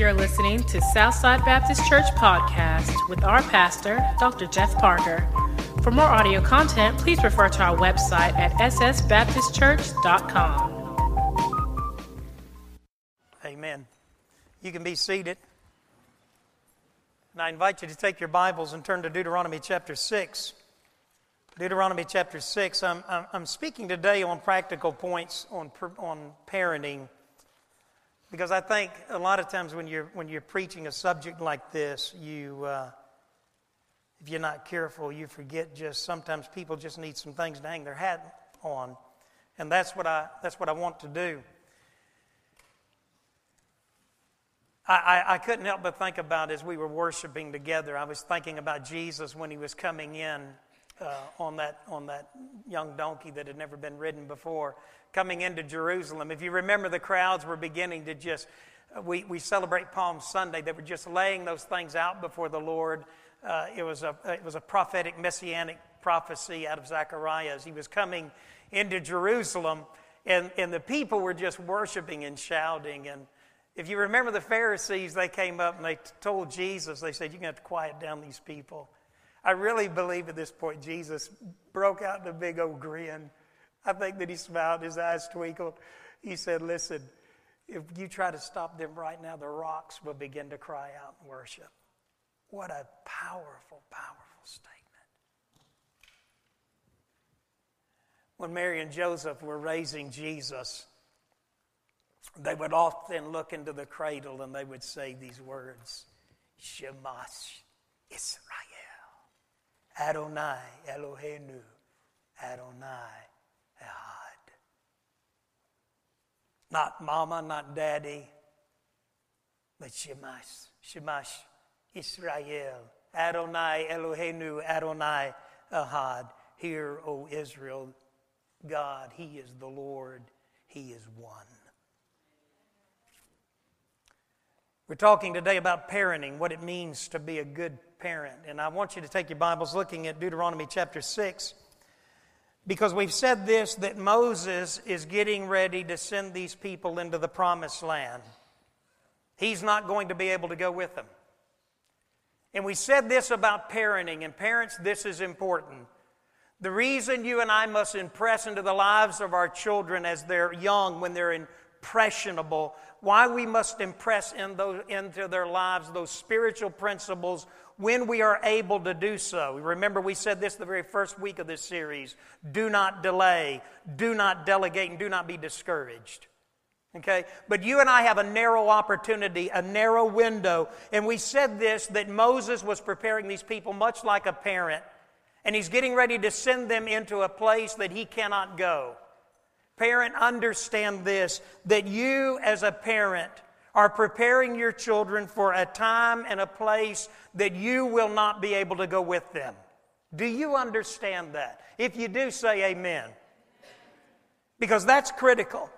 You're listening to Southside Baptist Church podcast with our pastor, Dr. Jeff Parker. For more audio content, please refer to our website at ssbaptistchurch.com. Amen. You can be seated. And I invite you to take your Bibles and turn to Deuteronomy chapter 6. Deuteronomy chapter 6. I'm, I'm, I'm speaking today on practical points on, on parenting because I think a lot of times when you're, when you're preaching a subject like this, you, uh, if you're not careful, you forget just sometimes people just need some things to hang their hat on. And that's what I, that's what I want to do. I, I, I couldn't help but think about as we were worshiping together, I was thinking about Jesus when he was coming in uh, on, that, on that young donkey that had never been ridden before, coming into Jerusalem. If you remember, the crowds were beginning to just, uh, we, we celebrate Palm Sunday, they were just laying those things out before the Lord. Uh, it, was a, it was a prophetic, messianic prophecy out of Zechariah as he was coming into Jerusalem, and, and the people were just worshiping and shouting. And if you remember the Pharisees, they came up and they told Jesus, they said, You're going to have to quiet down these people. I really believe at this point Jesus broke out in a big old grin. I think that he smiled, his eyes twinkled. He said, Listen, if you try to stop them right now, the rocks will begin to cry out and worship. What a powerful, powerful statement. When Mary and Joseph were raising Jesus, they would often look into the cradle and they would say these words Shemash Israel. Adonai Eloheinu, Adonai Ehad. Not mama, not daddy, but Shemash, Shemash Israel, Adonai Eloheinu, Adonai Ehad. Hear, O Israel, God, He is the Lord, He is one. We're talking today about parenting, what it means to be a good parent. And I want you to take your Bibles looking at Deuteronomy chapter 6 because we've said this that Moses is getting ready to send these people into the promised land. He's not going to be able to go with them. And we said this about parenting, and parents, this is important. The reason you and I must impress into the lives of our children as they're young, when they're impressionable, why we must impress in those, into their lives those spiritual principles when we are able to do so. Remember, we said this the very first week of this series do not delay, do not delegate, and do not be discouraged. Okay? But you and I have a narrow opportunity, a narrow window. And we said this that Moses was preparing these people much like a parent, and he's getting ready to send them into a place that he cannot go. Parent, understand this that you as a parent, are preparing your children for a time and a place that you will not be able to go with them. Do you understand that? If you do, say amen. Because that's critical.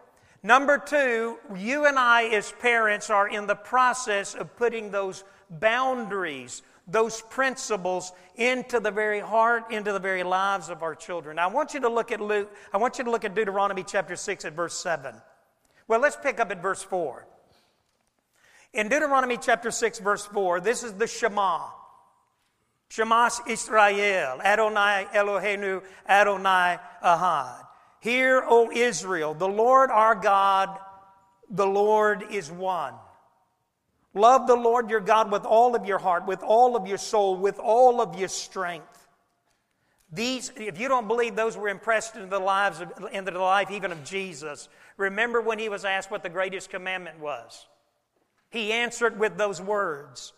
Number two, you and I, as parents, are in the process of putting those boundaries, those principles into the very heart, into the very lives of our children. Now, I want you to look at Luke, I want you to look at Deuteronomy chapter 6 at verse 7. Well, let's pick up at verse 4. In Deuteronomy chapter 6, verse 4, this is the Shema. Shemash Israel, Adonai Eloheinu, Adonai Ahad. Hear, O Israel, the Lord our God, the Lord is one. Love the Lord your God with all of your heart, with all of your soul, with all of your strength. These, if you don't believe those were impressed into the lives of, into the life even of Jesus, remember when he was asked what the greatest commandment was. He answered with those words.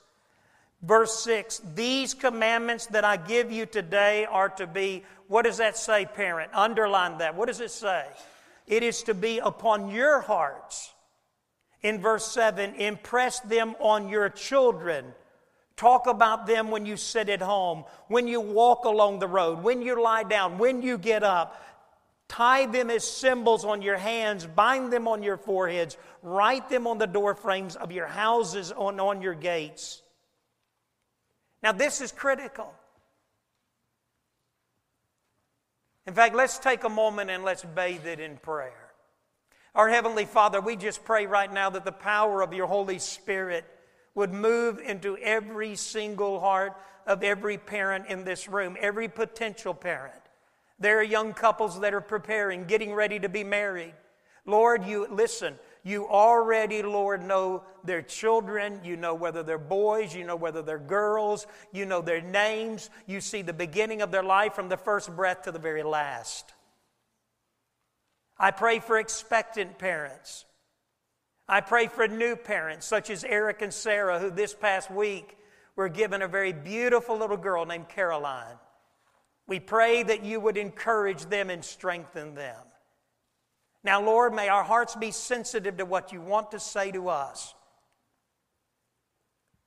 Verse 6 These commandments that I give you today are to be, what does that say, parent? Underline that. What does it say? It is to be upon your hearts. In verse 7, impress them on your children. Talk about them when you sit at home, when you walk along the road, when you lie down, when you get up. Tie them as symbols on your hands, bind them on your foreheads, write them on the door frames of your houses, on, on your gates. Now, this is critical. In fact, let's take a moment and let's bathe it in prayer. Our Heavenly Father, we just pray right now that the power of your Holy Spirit would move into every single heart of every parent in this room, every potential parent. There are young couples that are preparing, getting ready to be married. Lord, you listen, you already, Lord, know their children. You know whether they're boys, you know whether they're girls, you know their names. You see the beginning of their life from the first breath to the very last. I pray for expectant parents. I pray for new parents, such as Eric and Sarah, who this past week were given a very beautiful little girl named Caroline. We pray that you would encourage them and strengthen them. Now, Lord, may our hearts be sensitive to what you want to say to us.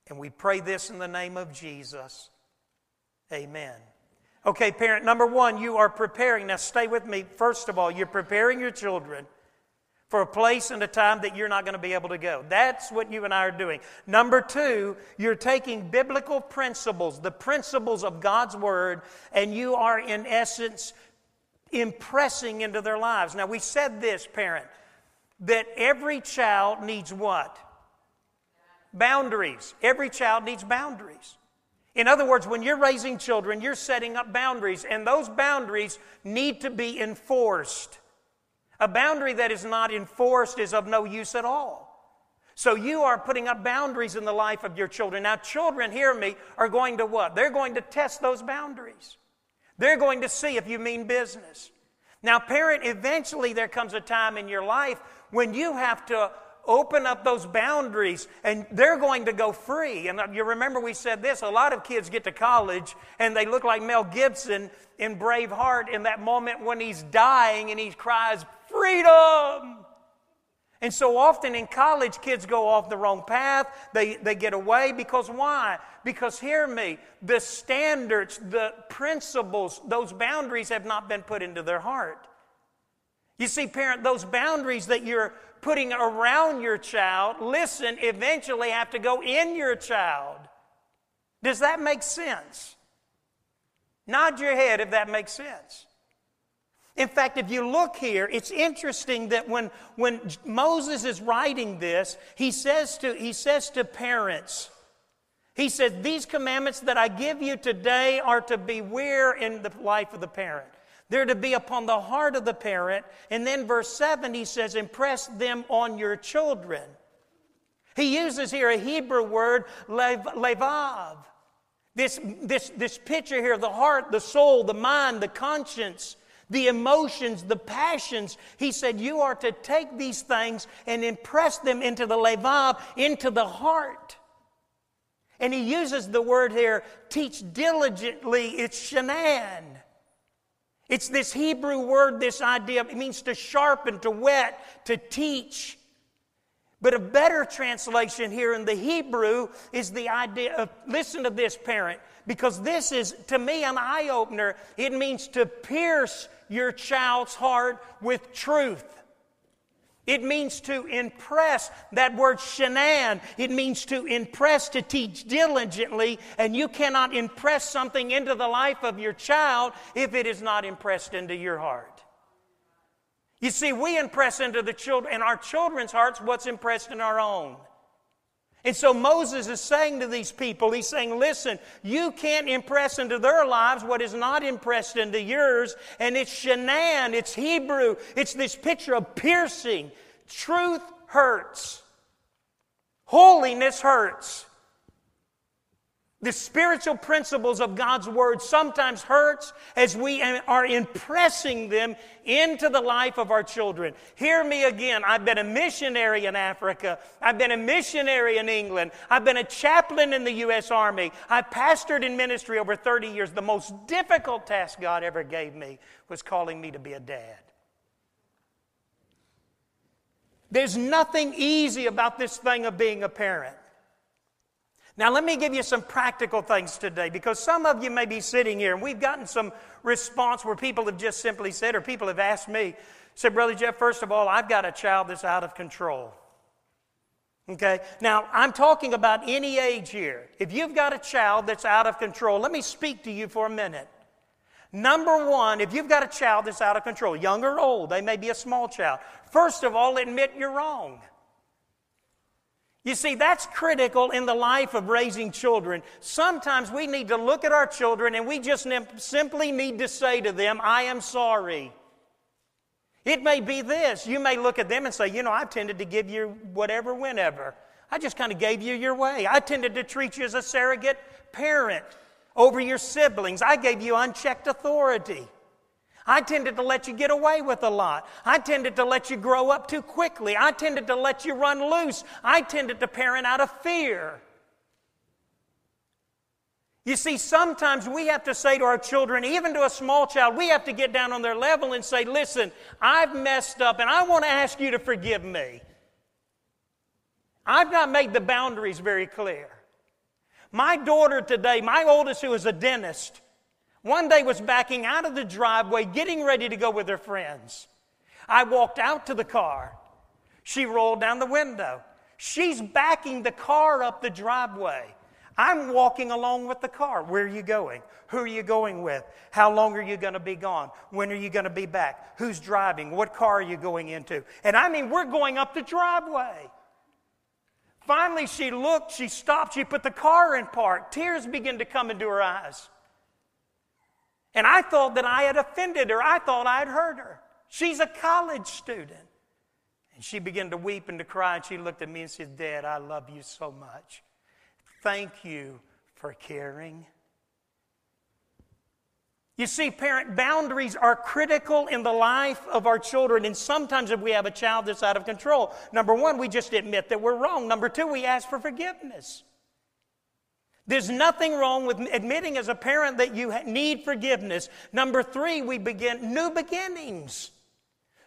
And we pray this in the name of Jesus. Amen. Okay, parent number one, you are preparing. Now, stay with me. First of all, you're preparing your children for a place and a time that you're not going to be able to go. That's what you and I are doing. Number two, you're taking biblical principles, the principles of God's Word, and you are, in essence, impressing into their lives. Now, we said this, parent, that every child needs what? Boundaries. Every child needs boundaries. In other words, when you're raising children, you're setting up boundaries, and those boundaries need to be enforced. A boundary that is not enforced is of no use at all. So you are putting up boundaries in the life of your children. Now, children, hear me, are going to what? They're going to test those boundaries. They're going to see if you mean business. Now, parent, eventually there comes a time in your life when you have to open up those boundaries and they're going to go free. And uh, you remember we said this a lot of kids get to college and they look like Mel Gibson in Braveheart in that moment when he's dying and he cries, Freedom! And so often in college, kids go off the wrong path. They, they get away because why? Because, hear me, the standards, the principles, those boundaries have not been put into their heart. You see, parent, those boundaries that you're putting around your child, listen, eventually have to go in your child. Does that make sense? Nod your head if that makes sense. In fact, if you look here, it's interesting that when, when Moses is writing this, he says, to, he says to parents, he said, These commandments that I give you today are to beware in the life of the parent. They're to be upon the heart of the parent. And then verse 7, he says, impress them on your children. He uses here a Hebrew word, lev, levav. This, this, this picture here of the heart, the soul, the mind, the conscience, the emotions, the passions. He said, You are to take these things and impress them into the levav, into the heart. And he uses the word here, teach diligently, it's shanan. It's this Hebrew word, this idea, it means to sharpen, to whet, to teach. But a better translation here in the Hebrew is the idea of listen to this, parent, because this is, to me, an eye opener. It means to pierce your child's heart with truth. It means to impress. That word shanan, it means to impress, to teach diligently, and you cannot impress something into the life of your child if it is not impressed into your heart. You see, we impress into the children, in our children's hearts what's impressed in our own. And so Moses is saying to these people, he's saying, listen, you can't impress into their lives what is not impressed into yours. And it's Shanan, it's Hebrew, it's this picture of piercing. Truth hurts, holiness hurts. The spiritual principles of God's Word sometimes hurts as we are impressing them into the life of our children. Hear me again. I've been a missionary in Africa. I've been a missionary in England. I've been a chaplain in the U.S. Army. I pastored in ministry over 30 years. The most difficult task God ever gave me was calling me to be a dad. There's nothing easy about this thing of being a parent. Now, let me give you some practical things today because some of you may be sitting here and we've gotten some response where people have just simply said, or people have asked me, said, Brother Jeff, first of all, I've got a child that's out of control. Okay? Now, I'm talking about any age here. If you've got a child that's out of control, let me speak to you for a minute. Number one, if you've got a child that's out of control, young or old, they may be a small child, first of all, admit you're wrong. You see, that's critical in the life of raising children. Sometimes we need to look at our children and we just simply need to say to them, I am sorry. It may be this. You may look at them and say, You know, I tended to give you whatever, whenever. I just kind of gave you your way. I tended to treat you as a surrogate parent over your siblings. I gave you unchecked authority. I tended to let you get away with a lot. I tended to let you grow up too quickly. I tended to let you run loose. I tended to parent out of fear. You see, sometimes we have to say to our children, even to a small child, we have to get down on their level and say, Listen, I've messed up and I want to ask you to forgive me. I've not made the boundaries very clear. My daughter today, my oldest, who is a dentist, one day was backing out of the driveway, getting ready to go with her friends. I walked out to the car. She rolled down the window. She's backing the car up the driveway. I'm walking along with the car. Where are you going? Who are you going with? How long are you going to be gone? When are you going to be back? Who's driving? What car are you going into? And I mean, we're going up the driveway. Finally, she looked, she stopped, she put the car in park. Tears began to come into her eyes. And I thought that I had offended her. I thought I had hurt her. She's a college student. And she began to weep and to cry, and she looked at me and said, Dad, I love you so much. Thank you for caring. You see, parent boundaries are critical in the life of our children. And sometimes, if we have a child that's out of control, number one, we just admit that we're wrong. Number two, we ask for forgiveness. There's nothing wrong with admitting as a parent that you need forgiveness. Number three, we begin new beginnings.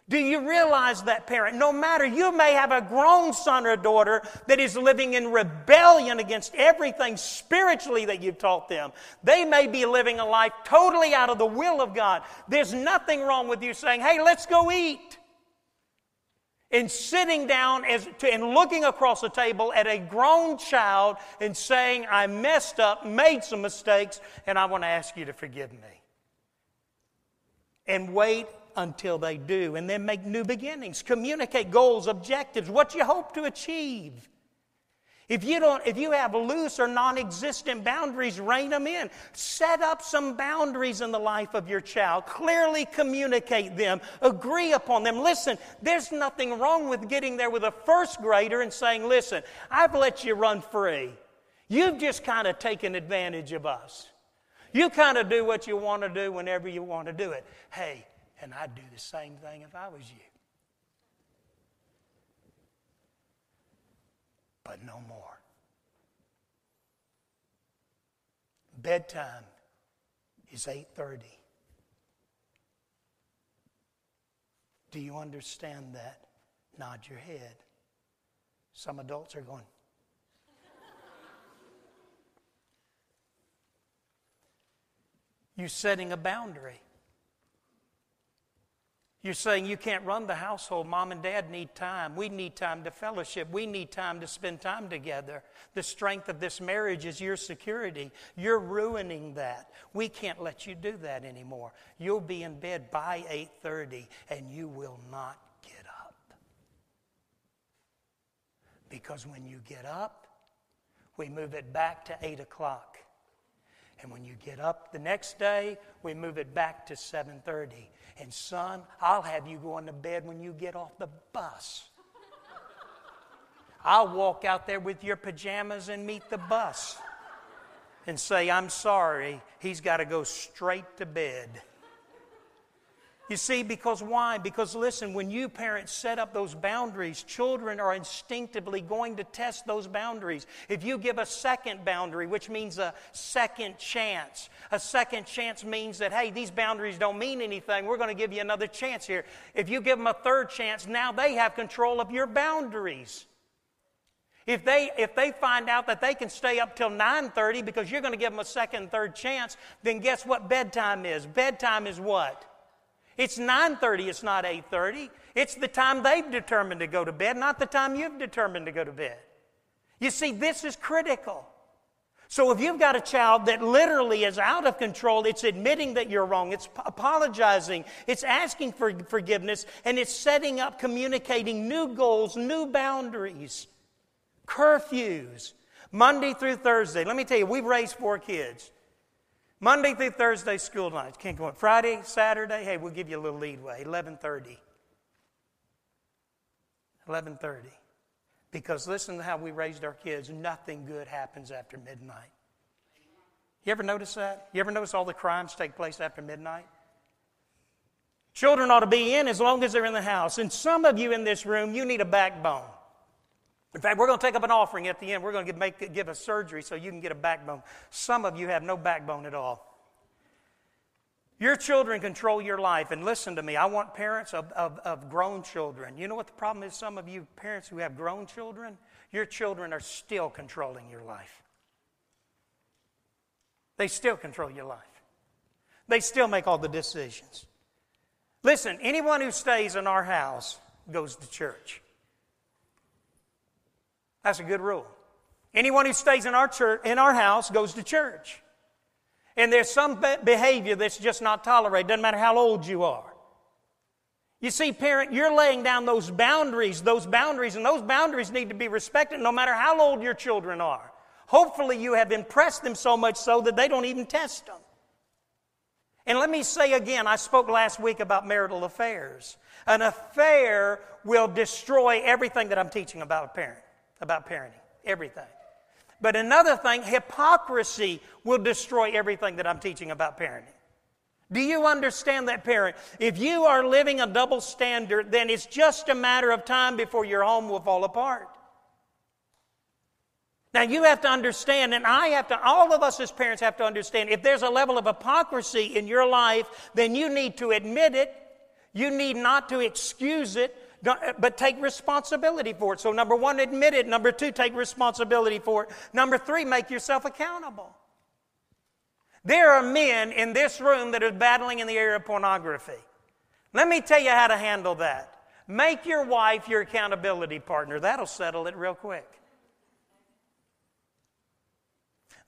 Do you realize that, parent? No matter, you may have a grown son or daughter that is living in rebellion against everything spiritually that you've taught them. They may be living a life totally out of the will of God. There's nothing wrong with you saying, hey, let's go eat. And sitting down as to, and looking across the table at a grown child and saying, I messed up, made some mistakes, and I want to ask you to forgive me. And wait until they do, and then make new beginnings. Communicate goals, objectives, what you hope to achieve. If you don't, if you have loose or non-existent boundaries, rein them in. Set up some boundaries in the life of your child. Clearly communicate them. Agree upon them. Listen, there's nothing wrong with getting there with a first grader and saying, listen, I've let you run free. You've just kind of taken advantage of us. You kind of do what you want to do whenever you want to do it. Hey, and I'd do the same thing if I was you. But no more. Bedtime is 8:30. Do you understand that? Nod your head. Some adults are going, You're setting a boundary. You're saying you can't run the household. Mom and dad need time. We need time to fellowship. We need time to spend time together. The strength of this marriage is your security. You're ruining that. We can't let you do that anymore. You'll be in bed by 8:30 and you will not get up. Because when you get up, we move it back to 8 o'clock. And when you get up the next day, we move it back to 7:30 and son, I'll have you going to bed when you get off the bus. I'll walk out there with your pajamas and meet the bus and say, I'm sorry, he's got to go straight to bed. You see, because why? Because listen, when you parents set up those boundaries, children are instinctively going to test those boundaries. If you give a second boundary, which means a second chance, a second chance means that, hey, these boundaries don't mean anything. We're going to give you another chance here. If you give them a third chance, now they have control of your boundaries. If they, if they find out that they can stay up till 9.30 because you're going to give them a second third chance, then guess what bedtime is? Bedtime is what? It's 9:30, it's not 8:30. It's the time they've determined to go to bed, not the time you've determined to go to bed. You see, this is critical. So if you've got a child that literally is out of control, it's admitting that you're wrong, it's apologizing, it's asking for forgiveness, and it's setting up, communicating new goals, new boundaries, curfews, Monday through Thursday. Let me tell you, we've raised four kids. Monday through Thursday, school nights. Can't go on. Friday, Saturday, hey, we'll give you a little leadway. 1130. 1130. Because listen to how we raised our kids. Nothing good happens after midnight. You ever notice that? You ever notice all the crimes take place after midnight? Children ought to be in as long as they're in the house. And some of you in this room, you need a backbone. In fact, we're going to take up an offering at the end. We're going to make, give a surgery so you can get a backbone. Some of you have no backbone at all. Your children control your life. And listen to me, I want parents of, of, of, grown children. You know what the problem is? Some of you parents who have grown children, your children are still controlling your life. They still control your life, they still make all the decisions. Listen, anyone who stays in our house goes to church. That's a good rule. Anyone who stays in our church, in our house, goes to church. And there's some behavior that's just not tolerated, doesn't matter how old you are. You see, parent, you're laying down those boundaries, those boundaries, and those boundaries need to be respected no matter how old your children are. Hopefully, you have impressed them so much so that they don't even test them. And let me say again, I spoke last week about marital affairs. An affair will destroy everything that I'm teaching about a parent, about parenting, everything. But another thing, hypocrisy will destroy everything that I'm teaching about parenting. Do you understand that, parent? If you are living a double standard, then it's just a matter of time before your home will fall apart. Now, you have to understand, and I have to, all of us as parents have to understand, if there's a level of hypocrisy in your life, then you need to admit it. You need not to excuse it Eh, but take responsibility for it. So, number one, admit it. Number two, take responsibility for it. Number three, make yourself accountable. There are men in this room that are battling in the area of pornography. Let me tell you how to handle that. Make your wife your accountability partner. That'll settle it real quick.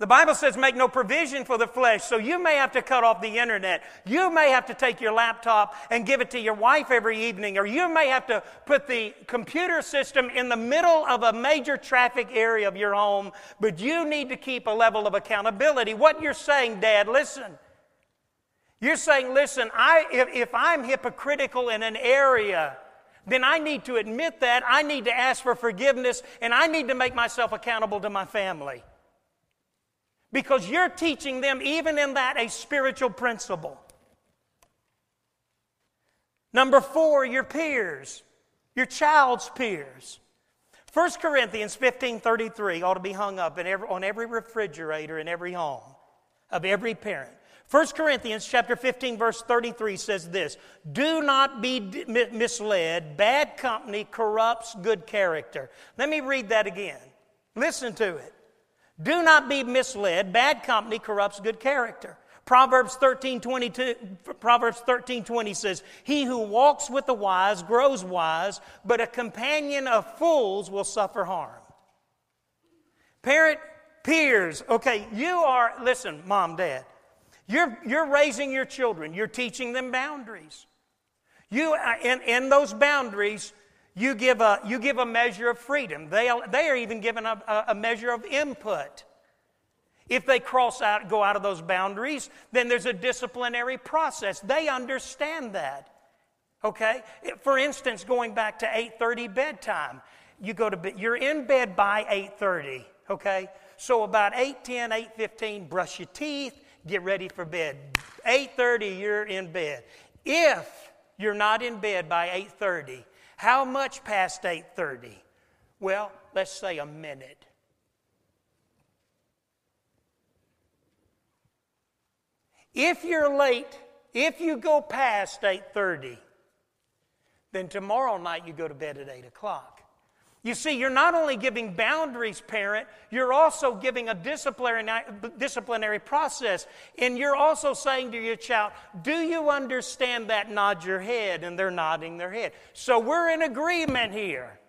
The Bible says make no provision for the flesh, so you may have to cut off the internet. You may have to take your laptop and give it to your wife every evening, or you may have to put the computer system in the middle of a major traffic area of your home, but you need to keep a level of accountability. What you're saying, Dad, listen. You're saying, listen, I, if, if I'm hypocritical in an area, then I need to admit that. I need to ask for forgiveness, and I need to make myself accountable to my family because you're teaching them, even in that, a spiritual principle. Number four, your peers, your child's peers. 1 Corinthians 15 33 ought to be hung up every, on every refrigerator in every home of every parent. 1 Corinthians chapter 15 verse 33 says this, "Do not be misled, bad company corrupts good character." Let me read that again. Listen to it. Do not be misled. Bad company corrupts good character. Proverbs 13, 22, Proverbs 13, 20 says, He who walks with the wise grows wise, but a companion of fools will suffer harm. Parent, peers, okay, you are, listen, mom, dad, you're, you're raising your children, you're teaching them boundaries. You, uh, in, in those boundaries, you give a, you give a measure of freedom. They they are even given a, a measure of input. If they cross out, go out of those boundaries, then there's a disciplinary process. They understand that. Okay? For instance, going back to 8:30 bedtime, you go to bed, you're in bed by 8:30, okay? So about 8:10, 8:15, brush your teeth, get ready for bed. 8:30, you're in bed. If you're not in bed by 8:30, how much past 8:30? Well, let's say a minute. If you're late, if you go past 8:30, then tomorrow night you go to bed at 8 o'clock. You see, you're not only giving boundaries, parent, you're also giving a disciplinary, disciplinary process. And you're also saying to your child, Do you understand that? Nod your head. And they're nodding their head. So we're in agreement here.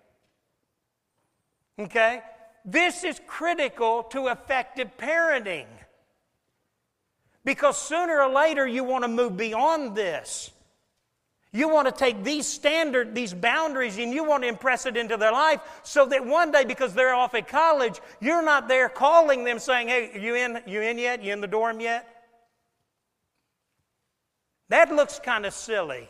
Okay? this is critical to effective parenting. Because sooner or later you want to move beyond this. You want to take these standards, these boundaries, and you want to impress it into their life so that one day, because they're off at college, you're not there calling them saying, Hey, you in, you in yet? You in the dorm yet? That looks kind of silly.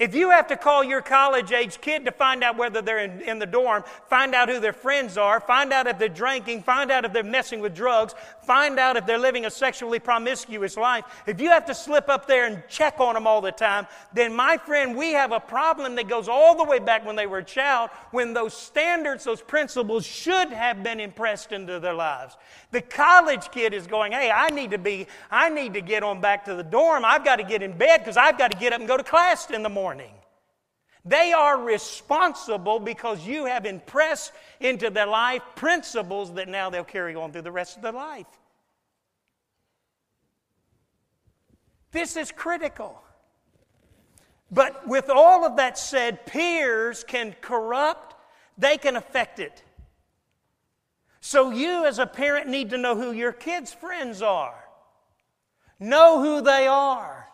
If you have to call your college age kid to find out whether they're in, in, the dorm, find out who their friends are, find out if they're drinking, find out if they're messing with drugs, find out if they're living a sexually promiscuous life, if you have to slip up there and check on them all the time, then my friend, we have a problem that goes all the way back when they were a child, when those standards, those principles should have been impressed into their lives. The college kid is going, hey, I need to be, I need to get on back to the dorm. I've got to get in bed because I've got to get up and go to class in the morning morning. They are responsible because you have impressed into their life principles that now they'll carry on through the rest of their life. This is critical. But with all of that said, peers can corrupt, they can affect it. So you, as a parent, need to know who your kids' friends are, know who they are.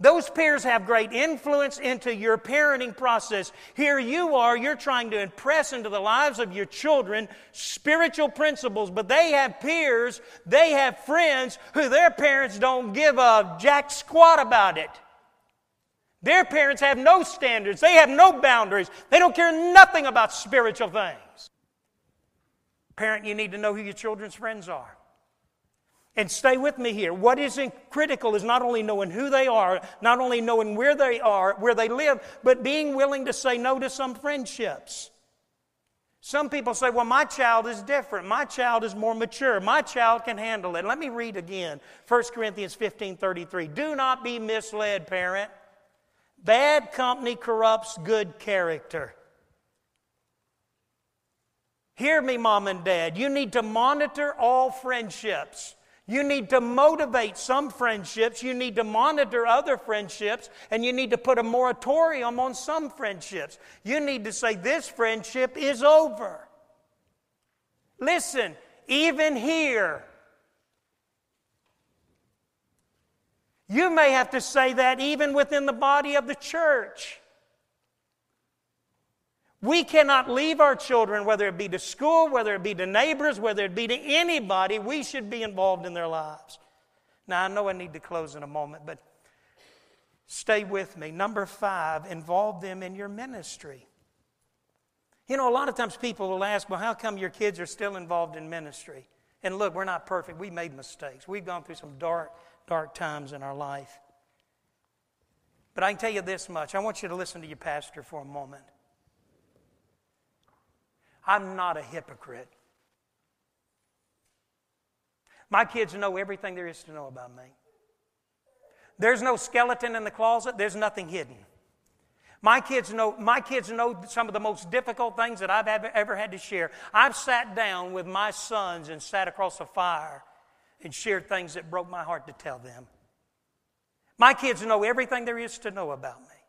Those peers have great influence into your parenting process. Here you are, you're trying to impress into the lives of your children spiritual principles, but they have peers, they have friends who their parents don't give a jack squat about it. Their parents have no standards, they have no boundaries, they don't care nothing about spiritual things. Parent, you need to know who your children's friends are. And stay with me here. What is critical is not only knowing who they are, not only knowing where they are, where they live, but being willing to say no to some friendships. Some people say, well, my child is different. My child is more mature. My child can handle it. Let me read again 1 Corinthians 15 33. Do not be misled, parent. Bad company corrupts good character. Hear me, mom and dad. You need to monitor all friendships. You need to motivate some friendships, you need to monitor other friendships, and you need to put a moratorium on some friendships. You need to say, This friendship is over. Listen, even here, you may have to say that even within the body of the church. We cannot leave our children, whether it be to school, whether it be to neighbors, whether it be to anybody. We should be involved in their lives. Now, I know I need to close in a moment, but stay with me. Number five, involve them in your ministry. You know, a lot of times people will ask, well, how come your kids are still involved in ministry? And look, we're not perfect. We made mistakes. We've gone through some dark, dark times in our life. But I can tell you this much. I want you to listen to your pastor for a moment. I'm not a hypocrite. My kids know everything there is to know about me. There's no skeleton in the closet, there's nothing hidden. My kids know, my kids know some of the most difficult things that I've ever, ever had to share. I've sat down with my sons and sat across a fire and shared things that broke my heart to tell them. My kids know everything there is to know about me.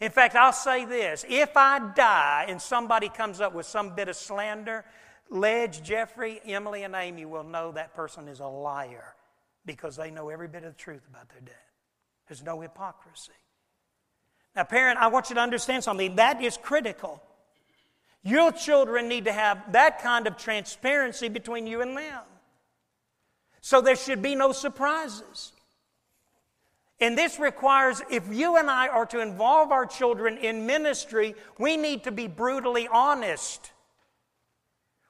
In fact, I'll say this if I die and somebody comes up with some bit of slander, Ledge, Jeffrey, Emily, and Amy will know that person is a liar because they know every bit of the truth about their dad. There's no hypocrisy. Now, parent, I want you to understand something. That is critical. Your children need to have that kind of transparency between you and them. So there should be no surprises. And this requires, if you and I are to involve our children in ministry, we need to be brutally honest.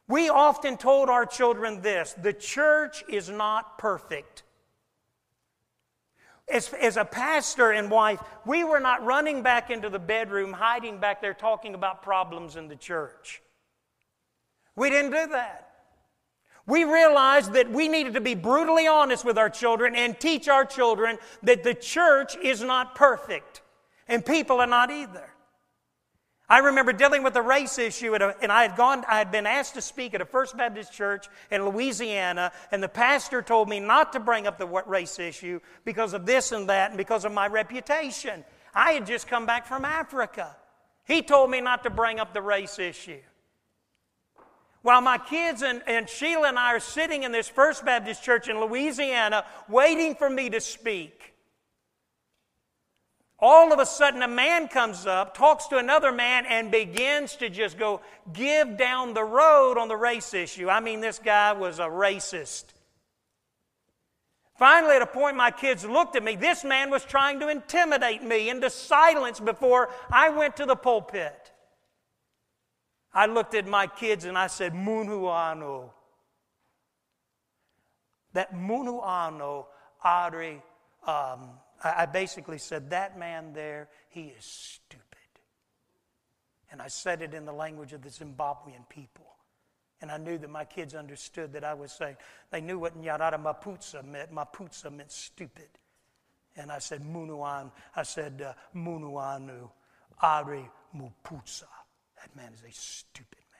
We often told our children this the church is not perfect. As, as a pastor and wife, we were not running back into the bedroom, hiding back there, talking about problems in the church. We didn't do that we realized that we needed to be brutally honest with our children and teach our children that the church is not perfect and people are not either. I remember dealing with a race issue, a, and I had gone. I had been asked to speak at a First Baptist church in Louisiana, and the pastor told me not to bring up the race issue because of this and that, and because of my reputation. I had just come back from Africa. He told me not to bring up the race issue. While my kids and, and Sheila and I are sitting in this First Baptist Church in Louisiana waiting for me to speak, all of a sudden a man comes up, talks to another man, and begins to just go give down the road on the race issue. I mean, this guy was a racist. Finally, at a point, my kids looked at me. This man was trying to intimidate me into silence before I went to the pulpit. I looked at my kids and I said, Munuano. That Munuano, Audrey, um, I basically said, That man there, he is stupid. And I said it in the language of the Zimbabwean people. And I knew that my kids understood that I was saying, they knew what Nyarada Maputsa meant. Maputsa meant stupid. And I said, Munuan, I said, uh, Munuanu, Ari Muputsa. That man is a stupid man.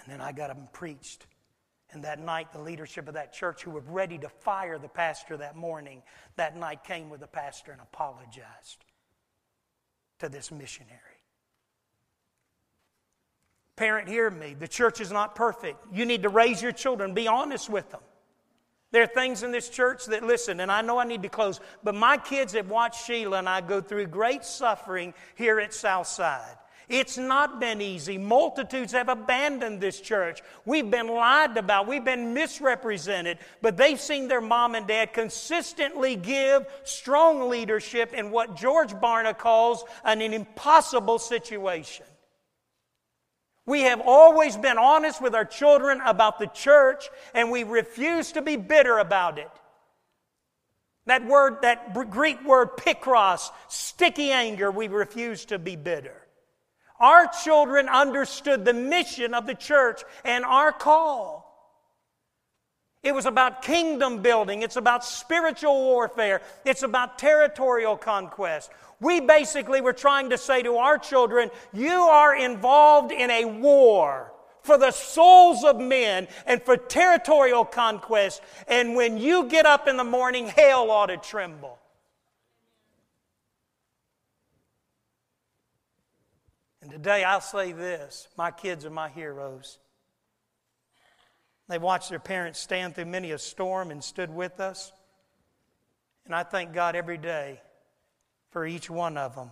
And then I got him preached. And that night, the leadership of that church, who were ready to fire the pastor that morning, that night came with the pastor and apologized to this missionary. Parent, hear me. The church is not perfect. You need to raise your children, be honest with them. There are things in this church that, listen, and I know I need to close, but my kids have watched Sheila and I go through great suffering here at Southside. It's not been easy. Multitudes have abandoned this church. We've been lied about. We've been misrepresented. But they've seen their mom and dad consistently give strong leadership in what George Barna calls an impossible situation. We have always been honest with our children about the church, and we refuse to be bitter about it. That word, that Greek word pikros, sticky anger, we refuse to be bitter. Our children understood the mission of the church and our call. It was about kingdom building. It's about spiritual warfare. It's about territorial conquest. We basically were trying to say to our children, you are involved in a war for the souls of men and for territorial conquest. And when you get up in the morning, hell ought to tremble. And today I'll say this my kids are my heroes. They watched their parents stand through many a storm and stood with us. And I thank God every day for each one of them.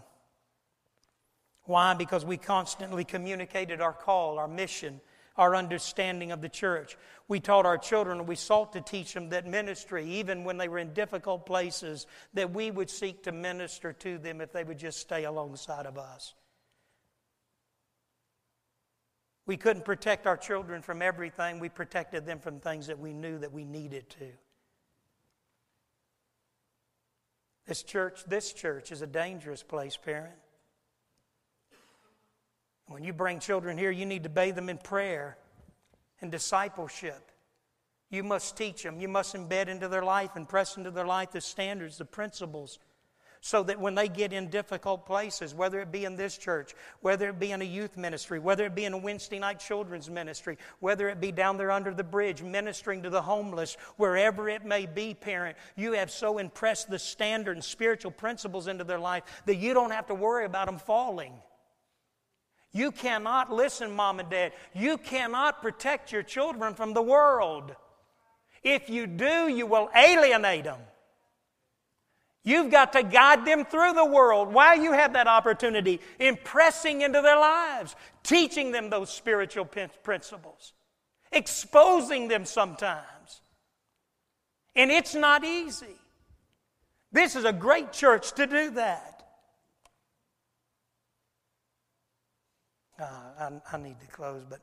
Why? Because we constantly communicated our call, our mission, our understanding of the church. We taught our children, we sought to teach them that ministry, even when they were in difficult places, that we would seek to minister to them if they would just stay alongside of us. We couldn't protect our children from everything. We protected them from things that we knew that we needed to. This church, this church is a dangerous place, parent. When you bring children here, you need to bathe them in prayer and discipleship. You must teach them. You must embed into their life and press into their life the standards, the principles so that when they get in difficult places, whether it be in this church, whether it be in a youth ministry, whether it be in a Wednesday night children's ministry, whether it be down there under the bridge ministering to the homeless, wherever it may be, parent, you have so impressed the standard and spiritual principles into their life that you don't have to worry about them falling. You cannot, listen, mom and dad, you cannot protect your children from the world. If you do, you will alienate them. You've got to guide them through the world while you have that opportunity, impressing into their lives, teaching them those spiritual principles, exposing them sometimes. And it's not easy. This is a great church to do that. Uh, I, I, need to close, but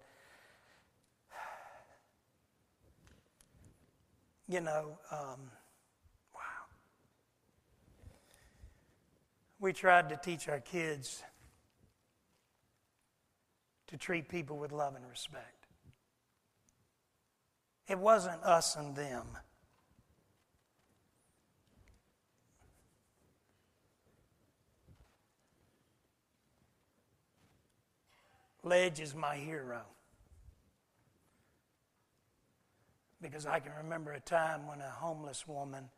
you know. Um, we tried to teach our kids to treat people with love and respect. It wasn't us and them. Ledge is my hero. Because I can remember a time when a homeless woman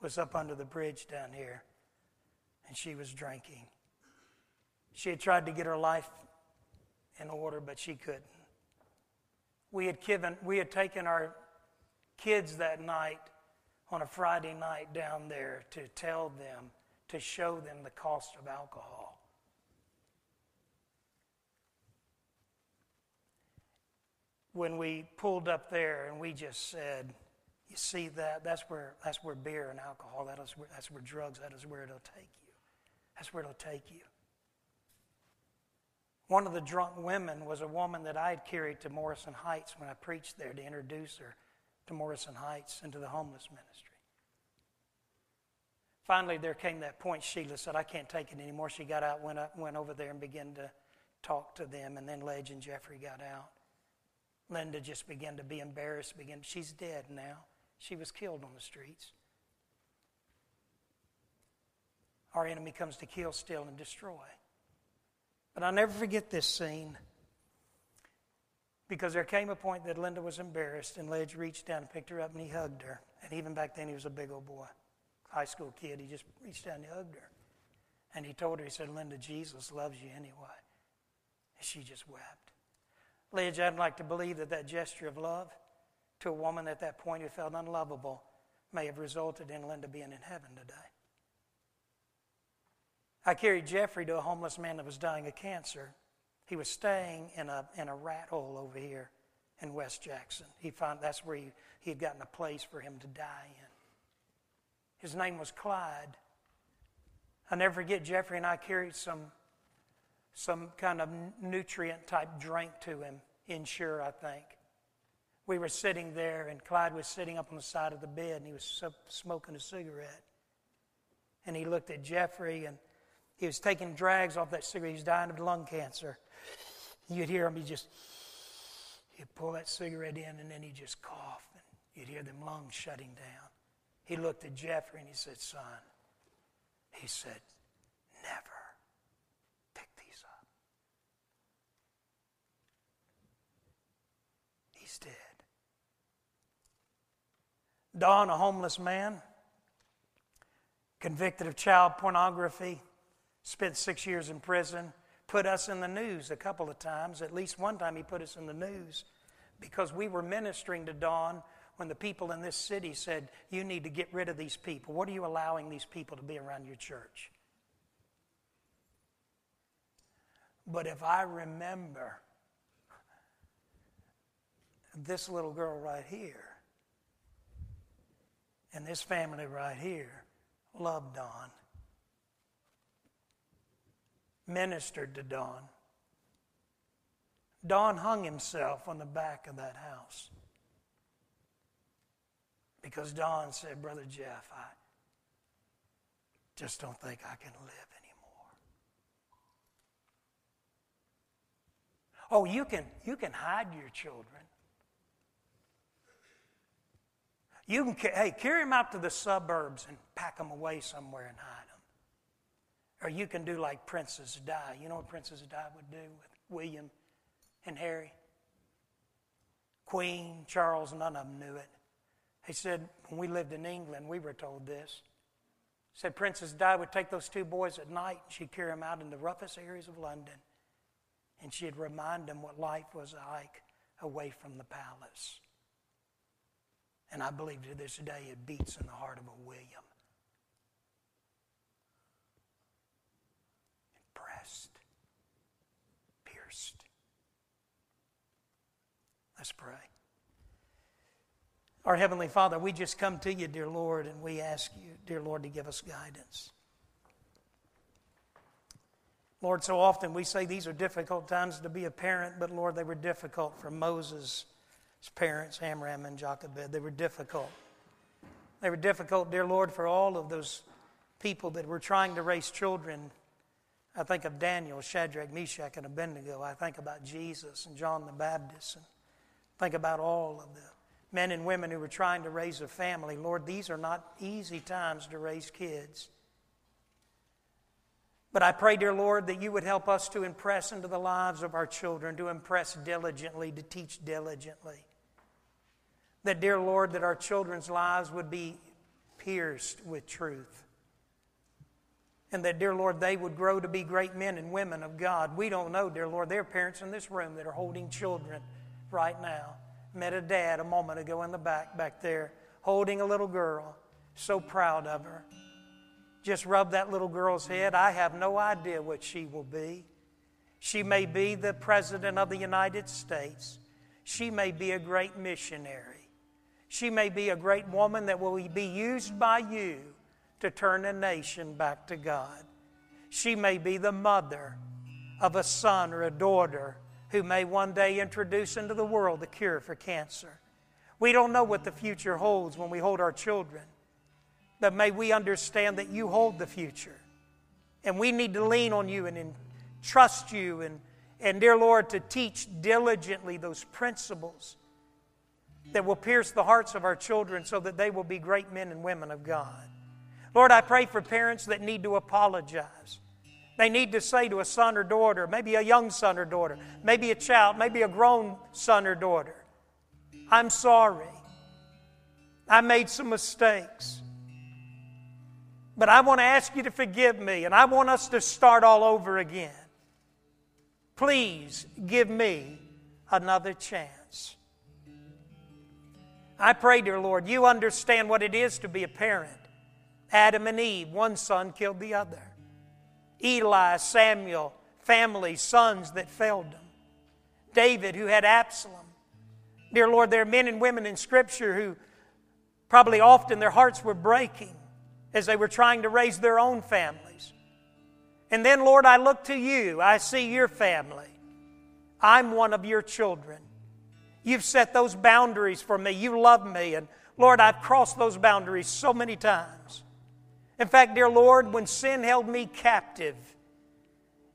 was up under the bridge down here and she was drinking. She had tried to get her life in order, but she couldn't. We had, given, we had taken our kids that night on a Friday night down there to tell them, to show them the cost of alcohol. When we pulled up there and we just said, you see that? That's where, that's where beer and alcohol, that is where, that's where drugs, that is where it'll take you. That's where it'll take you. One of the drunk women was a woman that I had carried to Morrison Heights when I preached there to introduce her to Morrison Heights and to the homeless ministry. Finally, there came that point. Sheila said, I can't take it anymore. She got out, went, up, went over there, and began to talk to them. And then Ledge and Jeffrey got out. Linda just began to be embarrassed. Began, she's dead now. She was killed on the streets. Our enemy comes to kill, steal, and destroy. But I'll never forget this scene because there came a point that Linda was embarrassed, and Ledge reached down and picked her up and he hugged her. And even back then, he was a big old boy, high school kid. He just reached down and hugged her. And he told her, he said, Linda, Jesus loves you anyway. And she just wept. Ledge, I'd like to believe that that gesture of love to a woman at that point who felt unlovable may have resulted in Linda being in heaven today. I carried Jeffrey to a homeless man that was dying of cancer. He was staying in a, in a rat hole over here in West Jackson. He found that's where he, he had gotten a place for him to die in. His name was Clyde. i never forget Jeffrey and I carried some, some kind of nutrient type drink to him, Ensure, I think. We were sitting there, and Clyde was sitting up on the side of the bed, and he was smoking a cigarette. And he looked at Jeffrey, and he was taking drags off that cigarette. He was dying of lung cancer. You'd hear him, he just, he'd pull that cigarette in and then he'd just cough. And you'd hear them lungs shutting down. He looked at Jeffrey and he said, Son, he said, never pick these up. He's dead. Don, a homeless man, convicted of child pornography spent six years in prison, put us in the news a couple of times. At least one time he put us in the news because we were ministering to Don when the people in this city said, You need to get rid of these people. What are you allowing these people to be around your church? But if I remember this little girl right here and this family right here loved Don ministered to Don. Don hung himself on the back of that house because Don said, Brother Jeff, I just don't think I can live anymore. Oh, you can, you can hide your children. You can, hey, carry them out to the suburbs and pack them away somewhere and hide. Or you can do like Princess Di. You know what Princess Di would do with William and Harry? Queen, Charles, none of them knew it. He said, when we lived in England, we were told this. He said Princess Di would take those two boys at night and she'd carry them out in the roughest areas of London and she'd remind them what life was like away from the palace. And I believe to this day it beats in the heart of a William. Let's pray. Our Heavenly Father, we just come to you, dear Lord, and we ask you, dear Lord, to give us guidance. Lord, so often we say these are difficult times to be a parent, but Lord, they were difficult for Moses' parents, Amram and Jochebed. They were difficult. They were difficult, dear Lord, for all of those people that were trying to raise children. I think of Daniel, Shadrach, Meshach, and Abednego. I think about Jesus and John the Baptist and Think about all of the men and women who were trying to raise a family. Lord, these are not easy times to raise kids. But I pray, dear Lord, that you would help us to impress into the lives of our children, to impress diligently, to teach diligently. That, dear Lord, that our children's lives would be pierced with truth. And that, dear Lord, they would grow to be great men and women of God. We don't know, dear Lord. There are parents in this room that are holding children right now. Met a dad a moment ago in the back, back there, holding a little girl. So proud of her. Just rub that little girl's head. I have no idea what she will be. She may be the President of the United States. She may be a great missionary. She may be a great woman that will be used by you to turn a nation back to God. She may be the mother of a son or a daughter who may one day introduce into the world the cure for cancer. We don't know what the future holds when we hold our children, but may we understand that you hold the future. And we need to lean on you and trust you and, and, dear Lord, to teach diligently those principles that will pierce the hearts of our children so that they will be great men and women of God. Lord, I pray for parents that need to apologize. They need to say to a son or daughter, maybe a young son or daughter, maybe a child, maybe a grown son or daughter, I'm sorry. I made some mistakes. But I want to ask you to forgive me, and I want us to start all over again. Please give me another chance. I pray, dear Lord, you understand what it is to be a parent. Adam and Eve, one son killed the other. Eli, Samuel, family, sons that failed them. David, who had Absalom. Dear Lord, there are men and women in Scripture who probably often their hearts were breaking as they were trying to raise their own families. And then, Lord, I look to you. I see your family. I'm one of your children. You've set those boundaries for me. You love me. And Lord, I've crossed those boundaries so many times. In fact, dear Lord, when sin held me captive,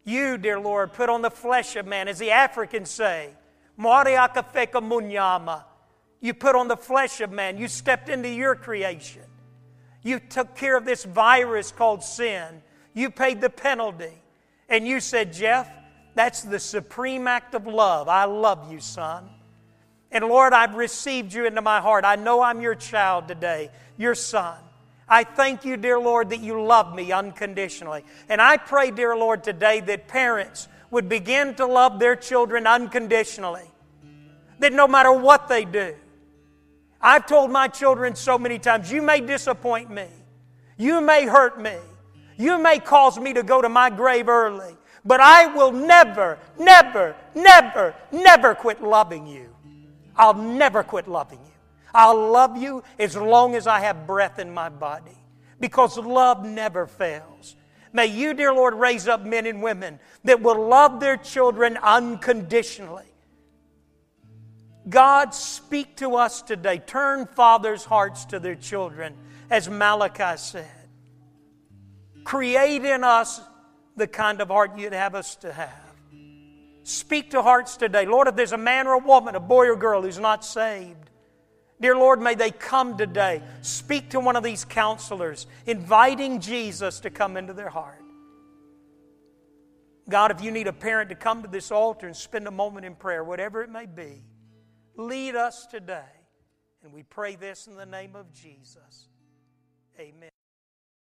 you, dear Lord, put on the flesh of man, as the Africans say, Mariakafeka munyama. You put on the flesh of man. You stepped into your creation. You took care of this virus called sin. You paid the penalty. And you said, Jeff, that's the supreme act of love. I love you, son. And Lord, I've received you into my heart. I know I'm your child today, your son. I thank you, dear Lord, that you love me unconditionally. And I pray, dear Lord, today that parents would begin to love their children unconditionally. That no matter what they do, I've told my children so many times, you may disappoint me, you may hurt me, you may cause me to go to my grave early, but I will never, never, never, never quit loving you. I'll never quit loving you. I'll love you as long as I have breath in my body because love never fails. May you, dear Lord, raise up men and women that will love their children unconditionally. God, speak to us today. Turn fathers' hearts to their children, as Malachi said. Create in us the kind of heart you'd have us to have. Speak to hearts today. Lord, if there's a man or a woman, a boy or girl who's not saved, Dear Lord, may they come today. Speak to one of these counselors, inviting Jesus to come into their heart. God, if you need a parent to come to this altar and spend a moment in prayer, whatever it may be, lead us today. And we pray this in the name of Jesus. Amen.